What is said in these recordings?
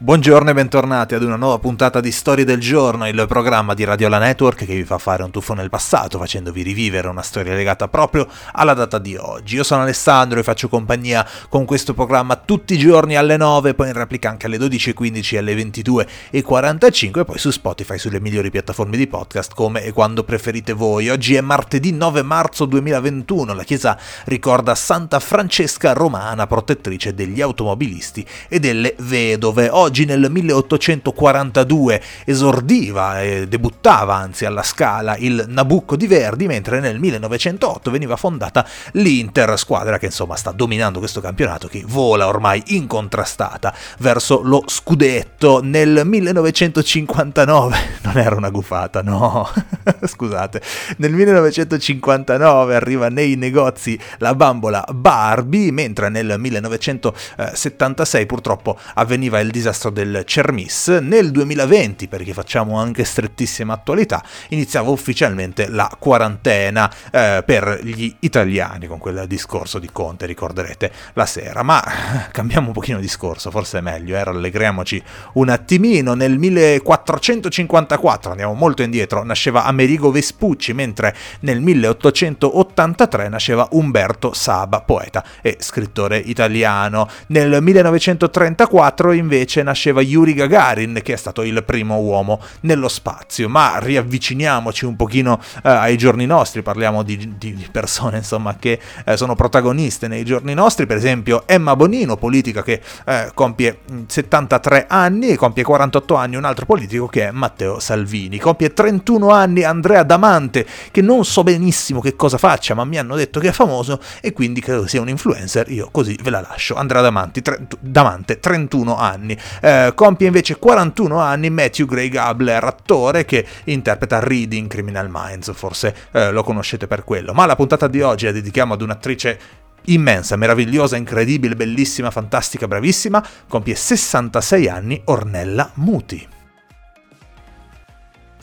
Buongiorno e bentornati ad una nuova puntata di Storie del Giorno, il programma di Radio La Network che vi fa fare un tuffo nel passato facendovi rivivere una storia legata proprio alla data di oggi. Io sono Alessandro e faccio compagnia con questo programma tutti i giorni alle 9, poi in replica anche alle 12.15 e alle 22.45 e poi su Spotify sulle migliori piattaforme di podcast come e quando preferite voi. Oggi è martedì 9 marzo 2021, la chiesa ricorda Santa Francesca Romana, protettrice degli automobilisti e delle vedove. Oggi oggi nel 1842 esordiva e debuttava anzi alla Scala il Nabucco di Verdi, mentre nel 1908 veniva fondata l'Inter, squadra che insomma sta dominando questo campionato che vola ormai incontrastata verso lo scudetto. Nel 1959 non era una gufata, no, scusate, nel 1959 arriva nei negozi la bambola Barbie, mentre nel 1976 purtroppo avveniva il disastro disastro del Cermis, nel 2020, perché facciamo anche strettissima attualità, iniziava ufficialmente la quarantena eh, per gli italiani, con quel discorso di Conte, ricorderete la sera. Ma cambiamo un pochino discorso, forse è meglio, eh? rallegriamoci un attimino. Nel 1454, andiamo molto indietro, nasceva Amerigo Vespucci, mentre nel 1883 nasceva Umberto Saba, poeta e scrittore italiano. Nel 1934 invece nasceva Yuri Gagarin, che è stato il primo uomo nello spazio. Ma riavviciniamoci un pochino eh, ai giorni nostri, parliamo di, di persone insomma, che eh, sono protagoniste nei giorni nostri, per esempio Emma Bonino, politica che eh, compie 73 mm, anni e compie 48 anni un altro politico che è Matteo Salvini, compie 31 anni Andrea Damante, che non so benissimo che cosa faccia, ma mi hanno detto che è famoso e quindi credo sia un influencer, io così ve la lascio. Andrea Damanti, tre, Damante, 31 anni. Eh, compie invece 41 anni Matthew Gray Gabler, attore che interpreta Reed in Criminal Minds, forse eh, lo conoscete per quello. Ma la puntata di oggi la dedichiamo ad un'attrice immensa, meravigliosa, incredibile, bellissima, fantastica, bravissima, compie 66 anni Ornella Muti.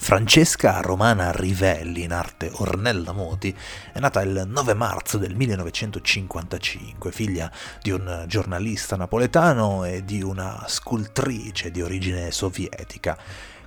Francesca Romana Rivelli, in arte Ornella Moti, è nata il 9 marzo del 1955, figlia di un giornalista napoletano e di una scultrice di origine sovietica.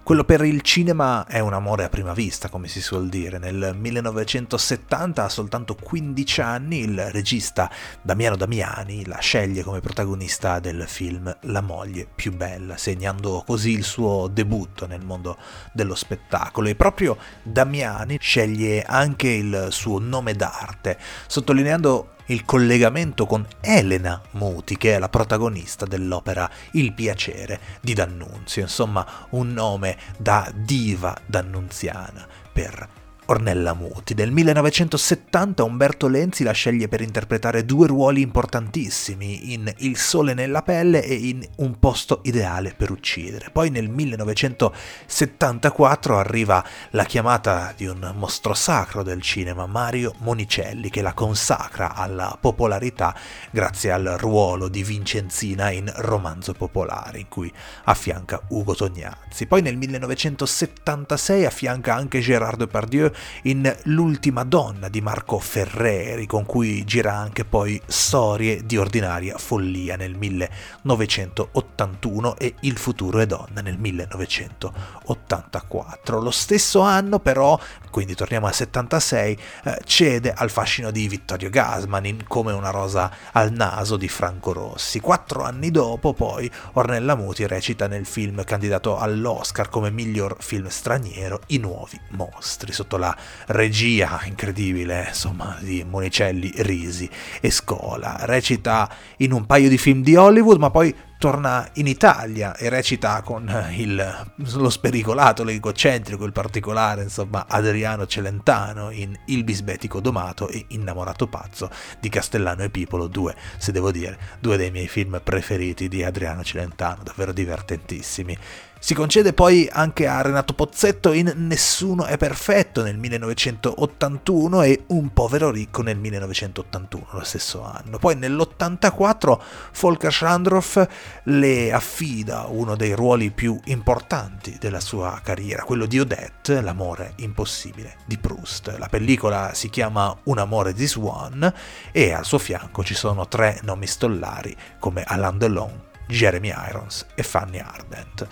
Quello per il cinema è un amore a prima vista, come si suol dire. Nel 1970, a soltanto 15 anni, il regista Damiano Damiani la sceglie come protagonista del film La moglie più bella, segnando così il suo debutto nel mondo dello spettacolo. E proprio Damiani sceglie anche il suo nome d'arte, sottolineando il collegamento con Elena Muti, che è la protagonista dell'opera Il piacere di D'Annunzio, insomma un nome da diva d'annunziana per Ornella Muti. Nel 1970 Umberto Lenzi la sceglie per interpretare due ruoli importantissimi in Il sole nella pelle e in Un posto ideale per uccidere. Poi nel 1974 arriva la chiamata di un mostro sacro del cinema, Mario Monicelli, che la consacra alla popolarità grazie al ruolo di Vincenzina in Romanzo popolare, in cui affianca Ugo Tognazzi. Poi nel 1976 affianca anche Gérard Depardieu in L'ultima donna di Marco Ferreri, con cui gira anche poi Storie di ordinaria follia nel 1981 e Il futuro è donna nel 1984. Lo stesso anno però, quindi torniamo al 76, eh, cede al fascino di Vittorio Gasman in Come una rosa al naso di Franco Rossi. Quattro anni dopo poi Ornella Muti recita nel film candidato all'Oscar come miglior film straniero I nuovi mostri sotto la regia incredibile, insomma, di Monicelli, Risi e Scola. Recita in un paio di film di Hollywood, ma poi torna in Italia e recita con il, lo spericolato, l'egocentrico, il particolare, insomma, Adriano Celentano in Il bisbetico domato e Innamorato pazzo di Castellano e Pipolo, due, se devo dire, due dei miei film preferiti di Adriano Celentano, davvero divertentissimi. Si concede poi anche a Renato Pozzetto in Nessuno è perfetto nel 1981 e Un povero ricco nel 1981, lo stesso anno. Poi nell'84 Volker Schandroff le affida uno dei ruoli più importanti della sua carriera, quello di Odette, l'amore impossibile di Proust. La pellicola si chiama Un amore di Swan e al suo fianco ci sono tre nomi stellari come Alain Delon, Jeremy Irons e Fanny Ardent.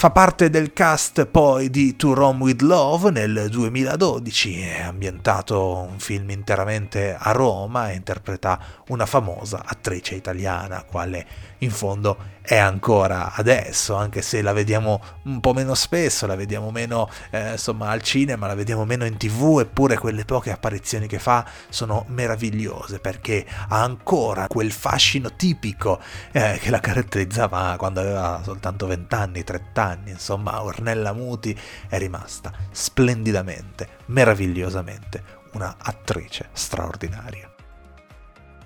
Fa parte del cast poi di To Rome with Love nel 2012, è ambientato un film interamente a Roma e interpreta una famosa attrice italiana, quale in fondo è ancora adesso, anche se la vediamo un po' meno spesso, la vediamo meno eh, insomma al cinema, la vediamo meno in tv, eppure quelle poche apparizioni che fa sono meravigliose perché ha ancora quel fascino tipico eh, che la caratterizzava quando aveva soltanto 20 anni, 30 anni, insomma Ornella Muti è rimasta splendidamente, meravigliosamente una attrice straordinaria.